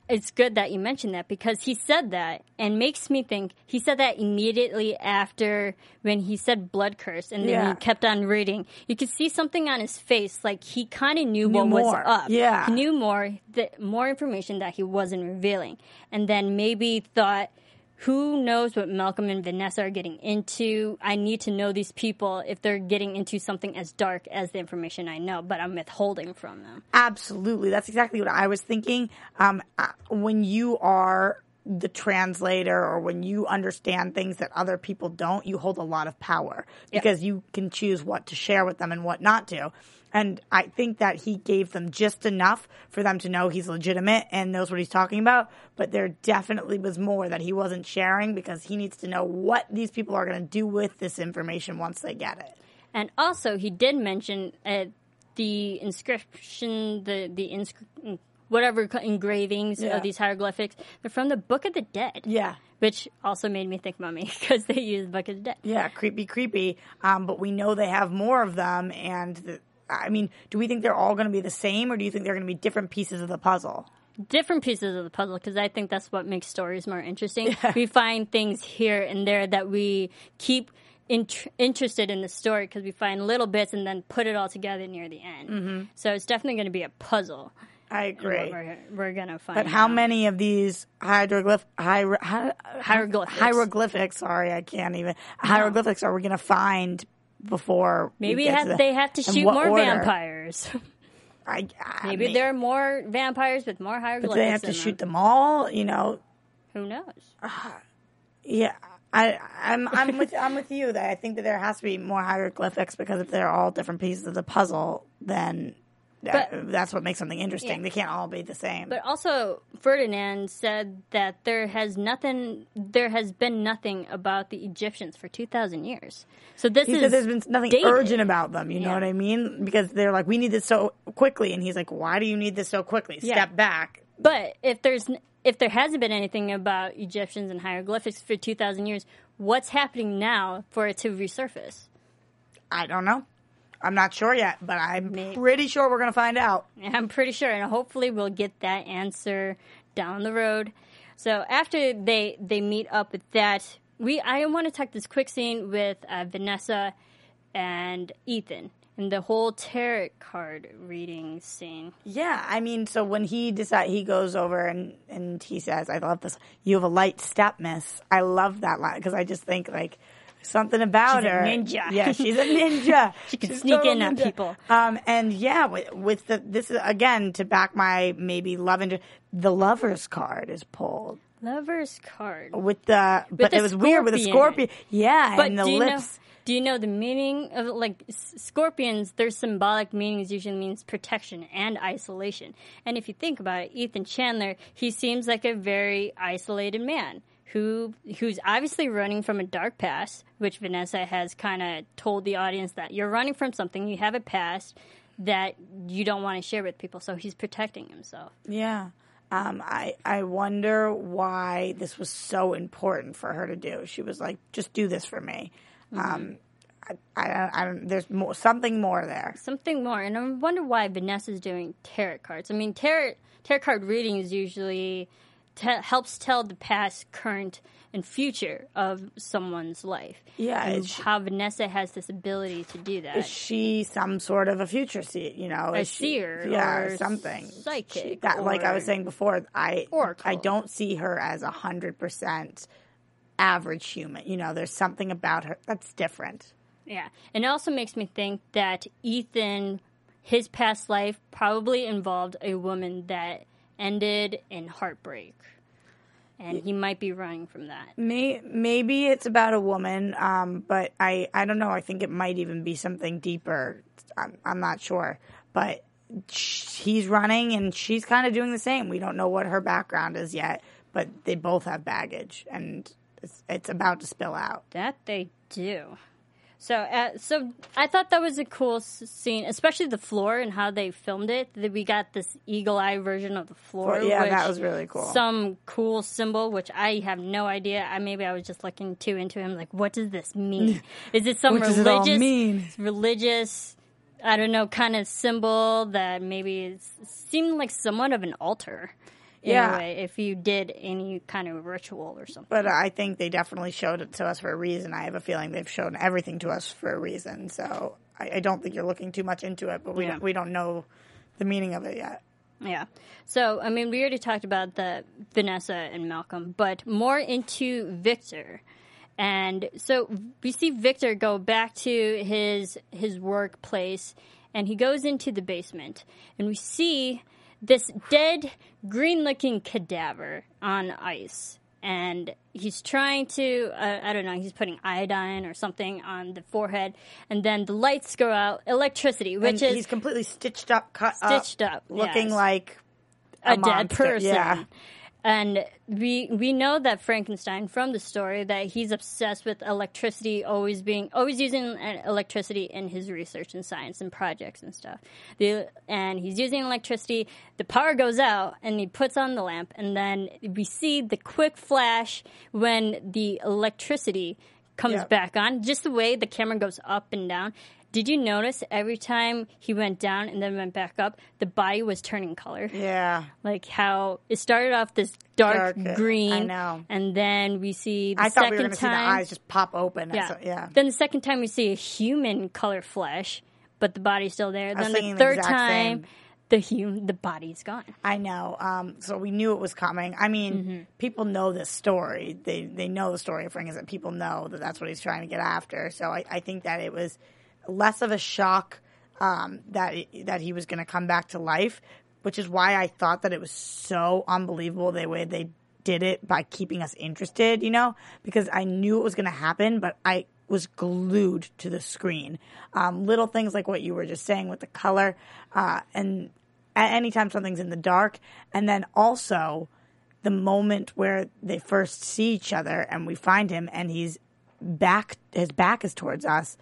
it's good that you mentioned that because he said that and makes me think he said that immediately after when he said blood curse and then Yeah. he kept on reading. You could see something on his face, like he kind of knew, Knew what was up. Yeah. he knew more, the, more information that he wasn't revealing, and then maybe thought. Who knows what Malcolm and Vanessa are getting into? I need to know these people if they're getting into something as dark as the information I know, but I'm withholding from them. Absolutely. That's exactly what I was thinking. Um, when you are the translator or when you understand things that other people don't, you hold a lot of power because you can choose what to share with them and what not to. And I think that he gave them just enough for them to know he's legitimate and knows what he's talking about. But there definitely was more that he wasn't sharing because he needs to know what these people are going to do with this information once they get it. And also, he did mention uh, the inscription, the the inscri- whatever engravings Yeah. of these hieroglyphics. They're from the Book of the Dead. Yeah. which also made me think mummy because they use the Book of the Dead. Yeah, creepy, creepy. Um, but we know they have more of them, and the, I mean, do we think they're all going to be the same, or do you think they're going to be different pieces of the puzzle? Different pieces of the puzzle because I think that's what makes stories more interesting. We find things here and there that we keep. Int- interested in the story because we find little bits and then put it all together near the end. Mm-hmm. So it's definitely going to be a puzzle. I agree. We're, we're going to find. But how out. many of these hieroglyph, hier, hi- Hieroglyphics. hieroglyphics? Sorry, I can't even. Hieroglyphics are we going to find before. we Maybe have, the- they have to shoot more order. vampires. I, I Maybe mean, there are more vampires with more hieroglyphics. But they have to in shoot them all. You know, Who knows? Yeah, I, I'm I'm with I'm with you that I think that there has to be more hieroglyphics because if they're all different pieces of the puzzle, then that, But- that's what makes something interesting. Yeah. They can't all be the same. But also, Ferdinand said that there has nothing, there has been nothing about the Egyptians for two thousand years. So this he is said there's been nothing dated. urgent about them. You know what I mean? Because they're like, we need this so quickly, and he's like, why do you need this so quickly? Yeah. Step back. But if there's if there hasn't been anything about Egyptians and hieroglyphics for two thousand years, what's happening now for it to resurface? I don't know. I'm not sure yet, but I'm May- pretty sure we're gonna find out. I'm pretty sure, and hopefully we'll get that answer down the road. So after they they meet up with that, we I want to talk this quick scene with uh, Vanessa and Ethan and the whole tarot card reading scene. Yeah, I mean, so when he decide he goes over and and he says, "I love this. You have a light step, miss." I love that line because I just think like something about She's a her. ninja. Yeah, she's a ninja. She can She's sneak in on ninja. people. Um, and yeah, with, with the this is again to back my maybe love and the lovers card is pulled Lovers card. with the but the it was weird with the scorpion. scorpion. Yeah, But and the do lips. know? Do you know the meaning of like scorpions? Their symbolic meanings usually means protection and isolation. And if you think about it, Ethan Chandler, he seems like a very isolated man who who's obviously running from a dark past, which Vanessa has kind of told the audience that you're running from something, you have a past that you don't want to share with people. So he's protecting himself. Yeah. Um, I I wonder why this was so important for her to do. She was like, "Just do this for me." Um, I, I, I don't. There's more, something more there. something more. And I wonder why Vanessa's doing tarot cards. I mean, tarot tarot card reading is usually te- helps tell the past, current, and future of someone's life. Yeah, and it's- how Vanessa has this ability to do that. Is she some sort of a future see? You know, A is she- seer yeah, or something psychic She- that, like I was saying before, I oracle. I don't see her as a hundred percent average human. You know, there's something about her that's different. Yeah, and it also makes me think that Ethan, his past life probably involved a woman that ended in heartbreak, and he might be running from that. May, maybe it's about a woman, um, but I, I don't know. I think it might even be something deeper. I'm, I'm not sure. But sh- he's running and she's kind of doing the same. We don't know what her background is yet, but they both have baggage and it's, it's about to spill out. That they do. So, uh, so I thought that was a cool s- scene, especially the floor and how they filmed it. That we got this eagle eye version of the floor. Yeah, that was really cool. Some cool symbol, which I have no idea. I maybe I was just looking too into him. Like, what does this mean? Is it some What does religious, it all mean? religious? I don't know, kind of symbol that maybe seemed like somewhat of an altar. Yeah. way, if you did any kind of ritual or something. But I think they definitely showed it to us for a reason. I have a feeling they've shown everything to us for a reason. So I, I don't think you're looking too much into it, but we, Yeah. don't, we don't know the meaning of it yet. Yeah. So, I mean, we already talked about the Vanessa and Malcolm, but more into Victor. And so we see Victor go back to his his workplace and he goes into the basement and we see this dead green-looking cadaver on ice. And he's trying to, uh, I don't know, he's putting iodine or something on the forehead. And then the lights go out, electricity, which and is he's completely stitched up, cut Stitched up, looking yes. like a, a dead person. yeah. And we we know that Frankenstein from the story that he's obsessed with electricity, always being always using uh, electricity in his research and science and projects and stuff. The and he's using electricity. The power goes out, and he puts on the lamp, and then we see the quick flash when the electricity comes Yeah. back on. Just the way the camera goes up and down. Did you notice every time he went down and then went back up, the body was turning color? Yeah. like how it started off this dark, Dark, green, I know. and then we see the I thought second we were to see the eyes just pop open. yeah, So- yeah. Then the second time we see a human color flesh, but the body's still there. Then the the third exact time, same. the hum- the body's gone. I know. Um, so we knew it was coming. I mean, Mm-hmm. people know this story. They they know the story of Frankenstein. People know that that's what he's trying to get after. So I, I think that it was less of a shock um, that that he was going to come back to life, which is why I thought that it was so unbelievable the way they did it by keeping us interested. You know, because I knew it was going to happen, but I was glued to the screen. Um, little things like what you were just saying with the color, uh, and anytime something's in the dark, and then also the moment where they first see each other and we find him and he's back his back is towards us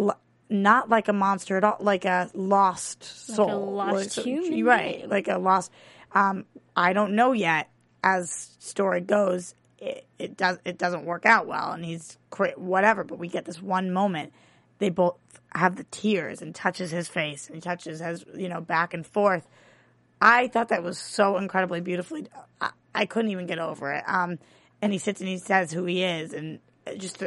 L- not like a monster at all like a lost soul lost Like, human right like a lost um i don't know yet as story goes it, it does it doesn't work out well and he's cra- whatever but we get this one moment they both have the tears and touches his face and he touches his you know back and forth I thought that was so incredibly beautifully. I, I couldn't even get over it. Um, and he sits and he says who he is, and just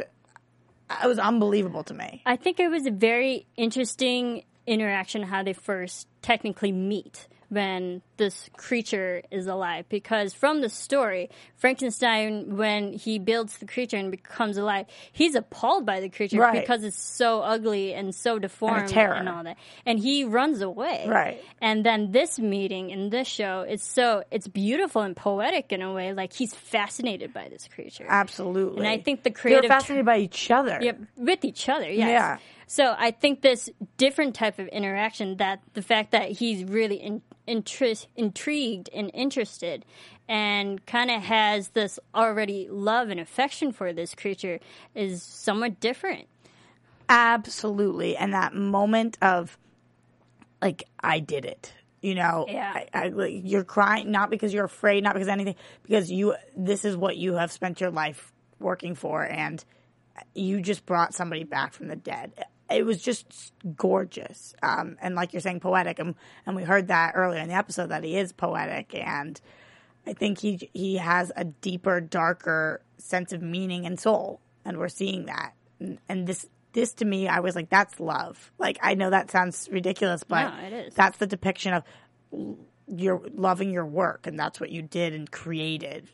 it was unbelievable to me. I think it was a very interesting interaction how they first technically meet when this creature is alive because from the story frankenstein when he builds the creature and becomes alive he's appalled by the creature Right. because it's so ugly and so deformed terror. and all that and he runs away Right. and then this meeting in this show it's so it's beautiful and poetic in a way like he's fascinated by this creature Absolutely. and i think the they're creative fascinated by each other. Yep, with each other, yes. Yeah. So I think this different type of interaction that the fact that he's really in, intri- intrigued and interested and kind of has this already love and affection for this creature is somewhat different. Absolutely. And that moment of, like, I did it. You know, Yeah. I, I, like, you're crying not because you're afraid, not because anything, because you. This is what you have spent your life working for, and you just brought somebody back from the dead. It was just gorgeous, um, and like you're saying, poetic. And, and we heard that earlier in the episode that he is poetic, and I think he he has a deeper, darker sense of meaning and soul, and we're seeing that. And, and this this to me, I was like, that's love. Like I know that sounds ridiculous, but No, that's the depiction of you're loving your work, and that's what you did and created.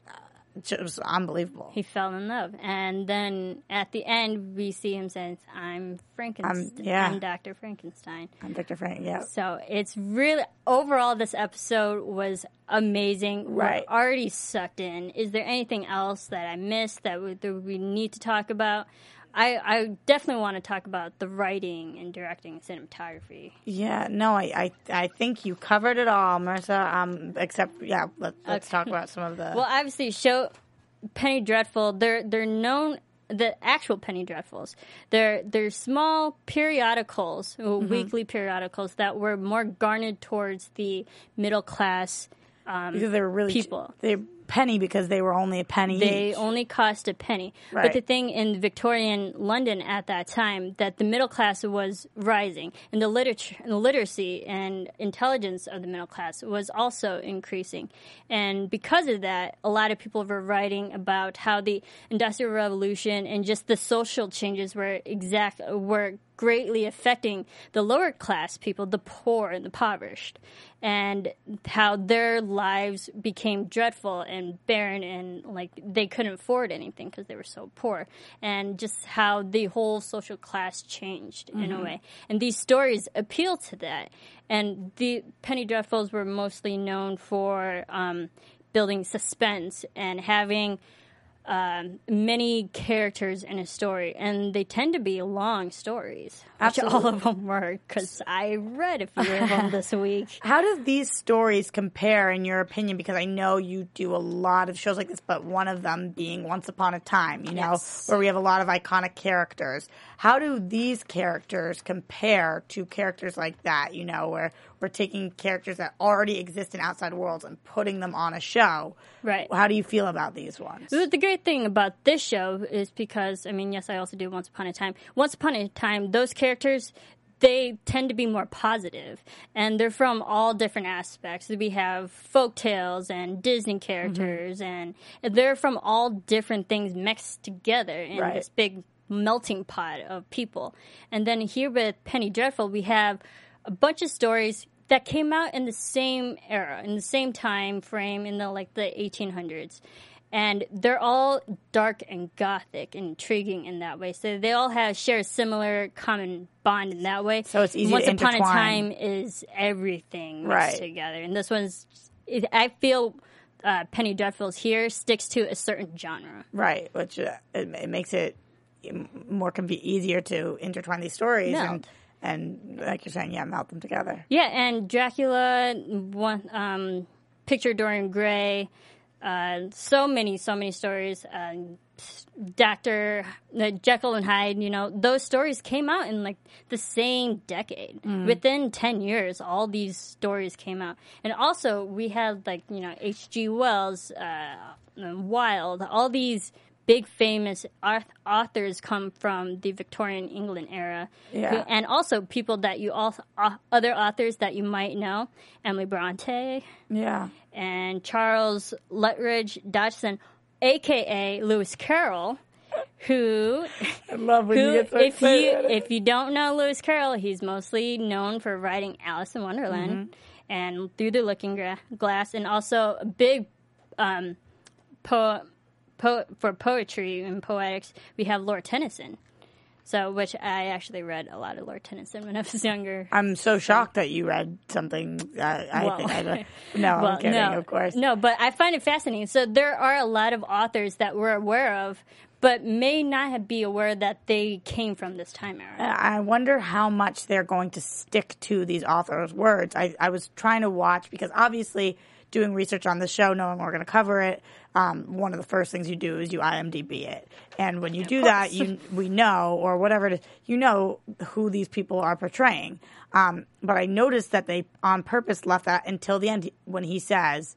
It was unbelievable. He fell in love, and then at the end we see him saying, "I'm Frankenstein. yeah. I'm Doctor Frankenstein." I'm Victor Frank. Yeah, So it's really overall this episode was amazing. Right. We're already sucked in. Is there anything else that I missed that we, that we need to talk about? I, I definitely want to talk about the writing and directing and cinematography. yeah. No, I, I I think you covered it all, Marissa. Um, except yeah, let, let's Okay. talk about some of the. Well, obviously, show Penny Dreadful. They're they're known the actual Penny Dreadfuls. They're they're small periodicals, Mm-hmm. weekly periodicals that were more garnered towards the middle class. Um, because they were really people. They penny because they were only a penny. They each. only cost a penny. But the thing in Victorian London at that time that the middle class was rising and the literature the literacy and intelligence of the middle class was also increasing. And because of that, a lot of people were writing about how the industrial revolution and just the social changes were exact were greatly affecting the lower class people, the poor and the impoverished, and how their lives became dreadful and barren and like they couldn't afford anything because they were so poor, and just how the whole social class changed in a way. And these stories appeal to that. And the Penny Dreadfuls were mostly known for um, building suspense and having um, many characters in a story, and they tend to be long stories, which all of them were. Because I read a few of them this week. How do these stories compare, in your opinion? Because I know you do a lot of shows like this, but one of them being Once Upon a Time, you know, Yes. where we have a lot of iconic characters. How do these characters compare to characters like that, you know, where we're taking characters that already exist in outside worlds and putting them on a show? Right. How do you feel about these ones? The great thing about this show is because, I mean, yes, I also do Once Upon a Time. Once Upon a Time, those characters, they tend to be more positive, and they're from all different aspects. We have folk tales and Disney mm-hmm. characters, and they're from all different things mixed together in Right. this big melting pot of people. And then here with Penny Dreadful, we have a bunch of stories that came out in the same era, in the same time frame, in the like the 1800s. and they're all dark and gothic and intriguing in that way. So they all have share a similar common bond in that way. So it's easy to Once upon a time is everything mixed Right. together, and this one's. It, I feel uh, Penny Dreadfuls here sticks to a certain genre. Right, which uh, it, it makes it more can be easier to intertwine these stories and Meld. And like you're saying, yeah, melt them together. Yeah, and Dracula, one um, picture Dorian Gray, uh, so many, so many stories. Uh, Doctor uh, Jekyll and Hyde, you know, those stories came out in like the same decade. Within ten years, all these stories came out, and also we had like you know H.G. Wells, uh, Wilde, all these big famous auth- authors come from the Victorian England era, Yeah. Who- and also people that you all uh, other authors that you might know, Emily Bronte. Yeah, and Charles Lutwidge Dodgson, aka Lewis Carroll, who I love when you get so if you if you don't know Lewis Carroll, he's mostly known for writing Alice in Wonderland Mm-hmm. and Through the Looking Glass, and also a big um, po- for poetry and poetics. We have Lord Tennyson. So, which I actually read a lot of Lord Tennyson when I was younger. I'm so shocked that you read something. Uh, I Well, think I don't. No, well, I'm kidding. no, Of course. No, but I find it fascinating. So there are a lot of authors that we're aware of, but may not have be aware that they came from this time era. I wonder how much they're going to stick to these authors' words. I, I was trying to watch because obviously doing research on the show, knowing we're going to cover it, um, one of the first things you do is you IMDb it. And when you do that, you we know or whatever it is, you know who these people are portraying. Um, but I noticed that they on purpose left that until the end when he says.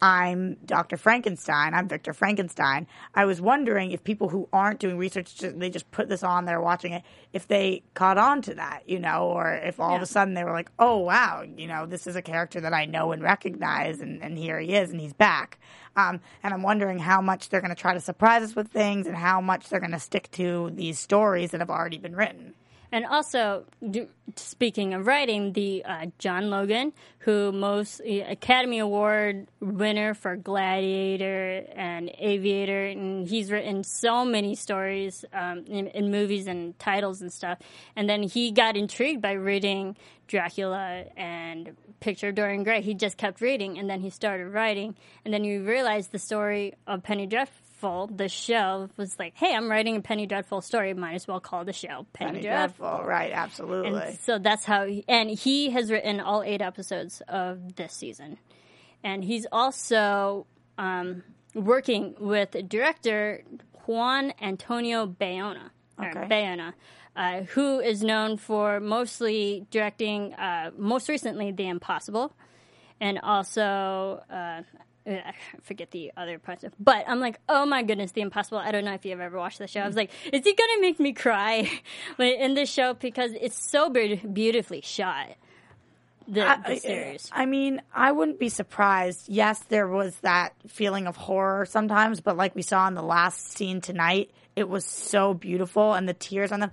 I'm Dr. Frankenstein. I'm Victor Frankenstein. I was wondering if people who aren't doing research, they just put this on, they're watching it, if they caught on to that, you know, or if all of a sudden they were like, oh, wow, you know, this is a character that I know and recognize, and, and here he is, and he's back. Um, and I'm wondering how much they're going to try to surprise us with things and how much they're going to stick to these stories that have already been written. And also, do, speaking of writing, the uh, John Logan, who most uh, Academy Award winner for Gladiator and Aviator, and he's written so many stories um, in, in movies and titles and stuff. And then he got intrigued by reading Dracula and Picture of Dorian Gray. He just kept reading, and then he started writing, and then you realize the story of Penny Dreadful, the show, was like, hey, I'm writing a Penny Dreadful story. Might as well call the show Penny, Penny Dreadful. Dreadful, right? Absolutely. And so that's how, he, and he has written all eight episodes of this season. And he's also um, working with director Juan Antonio Bayona, Okay. Bayona, uh, who is known for mostly directing, uh, most recently, The Impossible, and also. Uh, I forget the other parts of, but I'm like, oh my goodness, The Impossible. I don't know if you've ever watched the show. I was like, is he gonna make me cry like, in this show because it's so be- beautifully shot. The, the I- series. I mean, I wouldn't be surprised. Yes, there was that feeling of horror sometimes, but like we saw in the last scene tonight, it was so beautiful and the tears on them.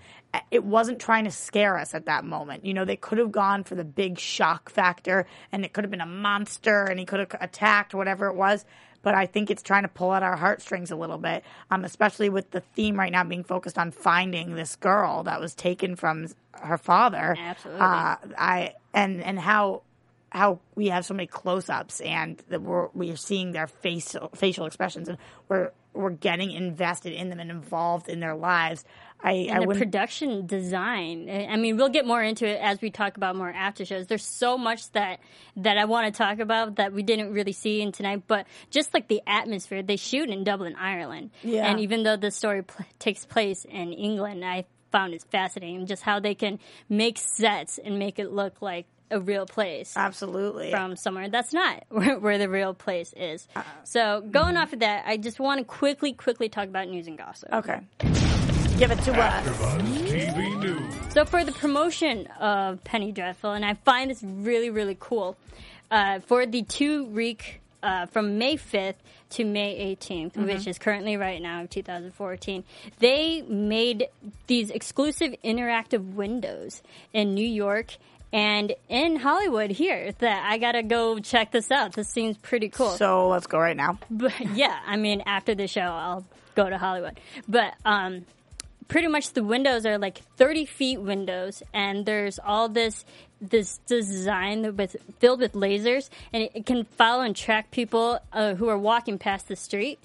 It wasn't trying to scare us at that moment. You know, they could have gone for the big shock factor and it could have been a monster and he could have attacked whatever it was. But I think it's trying to pull at our heartstrings a little bit, um, especially with the theme right now being focused on finding this girl that was taken from her father. Absolutely. Uh, I and and how how we have so many close-ups and that we're we are seeing their facial facial expressions and we're we're getting invested in them and involved in their lives. I I the wouldn't production design. I I mean, we'll get more into it as we talk about more after shows. There's so much that that I want to talk about that we didn't really see in tonight. But just like the atmosphere, they shoot in Dublin, Ireland, Yeah. and even though the story pl- takes place in England, I found it fascinating just how they can make sets and make it look like a real place absolutely from somewhere that's not where, where the real place is. So going off of that, I just want to quickly, quickly talk about news and gossip. okay. Give it to us. AfterBuzz TV News. So for the promotion of Penny Dreadful, and I find this really, really cool, uh, for the two week uh, from May 5th to May 18th, which is currently right now 2014, they made these exclusive interactive windows in New York and in Hollywood here that I gotta go check this out. This seems pretty cool. So let's go right now. But yeah, I mean, after the show, I'll go to Hollywood. But um, pretty much the windows are like 30 feet windows, and there's all this this design that with filled with lasers, and it, it can follow and track people uh, who are walking past the street,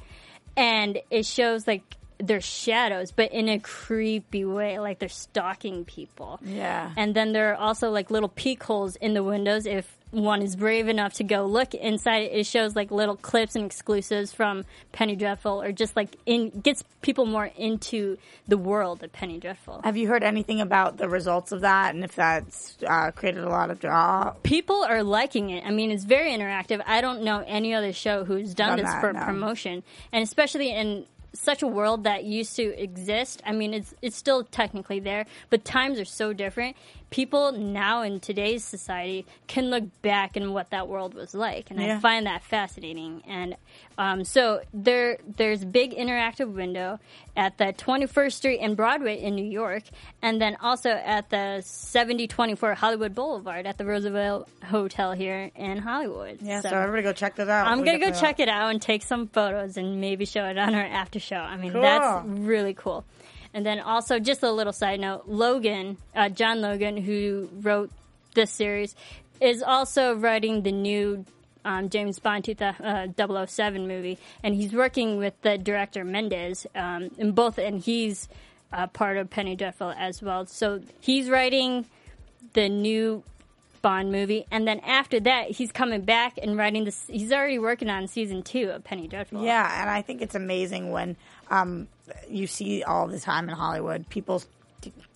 and it shows like their shadows, but in a creepy way, like they're stalking people. Yeah. And then there are also like little peek holes in the windows if one is brave enough to go look inside it shows like little clips and exclusives from penny dreadful or just like in gets people more into the world of penny dreadful Have you heard anything about the results of that and if that's uh, created a lot of draw? people are liking it i mean it's very interactive i don't know any other show who's done, Done this that, for no. promotion and especially in such a world that used to exist i mean it's it's still technically there but times are so different people now in today's society can look back and what that world was like and Yeah. i find that fascinating and um, so there there's big interactive window at the 21st street and broadway in new york and then also at the 7024 hollywood boulevard at the roosevelt hotel here in hollywood Yeah, so, everybody go check this out. I'm gonna go check it out and take some photos and maybe show it on our after show. I mean, Cool. that's really cool. And then also, just a little side note: Logan, uh, John Logan, who wrote this series, is also writing the new um, James Bond 2000, uh, 007 movie, and he's working with the director Mendes um, in both, and he's uh, part of Penny Dreadful as well. So he's writing the new Bond movie, and then after that, he's coming back and writing this. He's already working on season two of Penny Dreadful. Yeah, and I think it's amazing when um, you see all the time in Hollywood people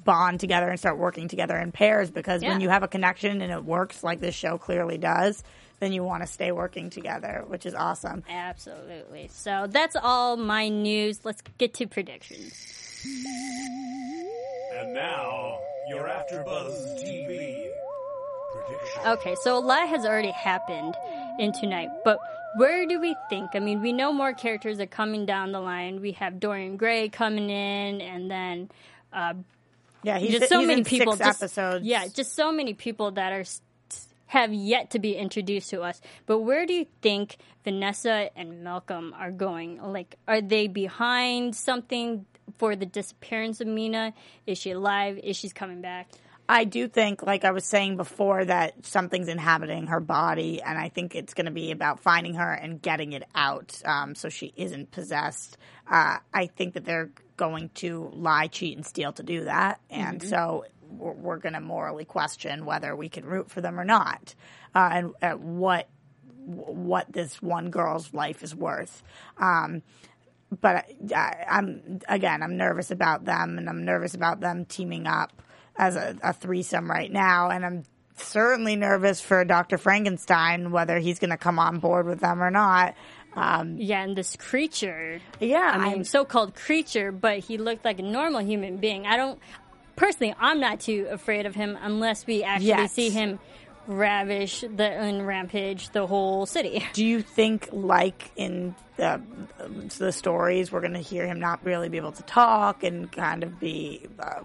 bond together and start working together in pairs because Yeah. when you have a connection and it works like this show clearly does, then you want to stay working together, which is awesome. absolutely. So that's all my news. Let's get to predictions. And now, your AfterBuzz TV prediction. Okay, so a lot has already happened in tonight, but where do we think? I mean, we know more characters are coming down the line. We have Dorian Gray coming in, and then uh, Yeah, he's, just so he's many people. Just, episodes. Yeah, just so many people that are have yet to be introduced to us. But where do you think Vanessa and Malcolm are going? Like, are they behind something for the disappearance of Mina? Is she alive? Is she coming back? I do think, like I was saying before, that something's inhabiting her body, and I think it's going to be about finding her and getting it out um, so she isn't possessed. Uh, I think that they're going to lie, cheat, and steal to do that, and so we're, we're going to morally question whether we can root for them or not, uh, and uh, what what this one girl's life is worth. Um, but I, I'm again, I'm nervous about them, and I'm nervous about them teaming up as a, a threesome right now, and I'm certainly nervous for Dr. Frankenstein whether he's going to come on board with them or not. Um, Yeah, and this creature. yeah, I mean, I'm- so-called creature, but he looked like a normal human being. I don't personally. I'm not too afraid of him unless we actually Yet. see him ravish the and rampage the whole city. do you think, like in the the stories, we're going to hear him not really be able to talk and kind of be uh,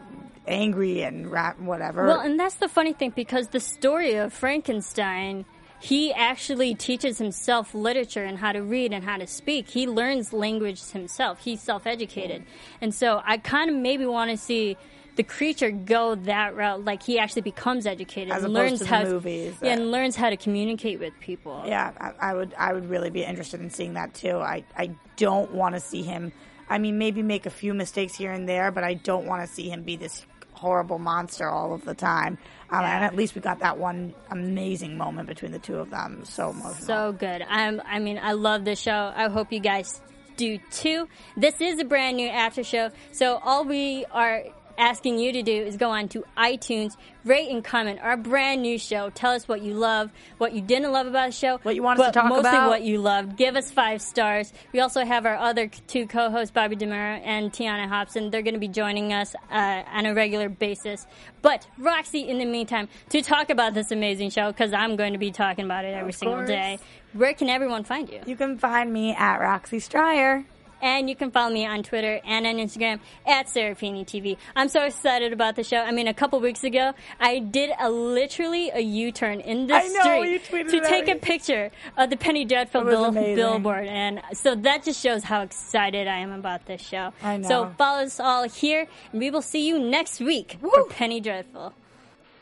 angry and rap whatever? Well, and that's the funny thing because the story of Frankenstein, he actually teaches himself literature and how to read and how to speak. He learns language himself. He's self-educated, and so I kind of maybe want to see. The creature go that route, like he actually becomes educated As and learns how movies yeah, and uh, learns how to communicate with people. Yeah, I, I would. I would really be interested in seeing that too. I I don't want to see him. I mean, maybe make a few mistakes here and there, but I don't want to see him be this horrible monster all of the time. Um, And at least we got that one amazing moment between the two of them. So emotional. So good. I'm, I mean, I love this show. I hope you guys do too. This is a brand new after show. So all we are asking you to do is go on to iTunes, rate and comment our brand new show. Tell us what you love, what you didn't love about the show, What you want us to talk mostly about. what you loved. Give us five stars. We also have our other two co-hosts, Bobby Demura and Tiana Hobson. They're going to be joining us uh, on a regular basis. But Roxy, in the meantime, to talk about this amazing show, because I'm going to be talking about it every single day. Where can everyone find you? you can find me at Roxy Striar. And you can follow me on Twitter and on Instagram at Serafini TV. I'm so excited about the show. I mean, a couple weeks ago, I did a literally a U-turn in the I street tweeted to take a picture of the Penny Dreadful bill- billboard, and so that just shows how excited I am about this show. I know. So follow us all here, and we will see you next week for Penny Dreadful.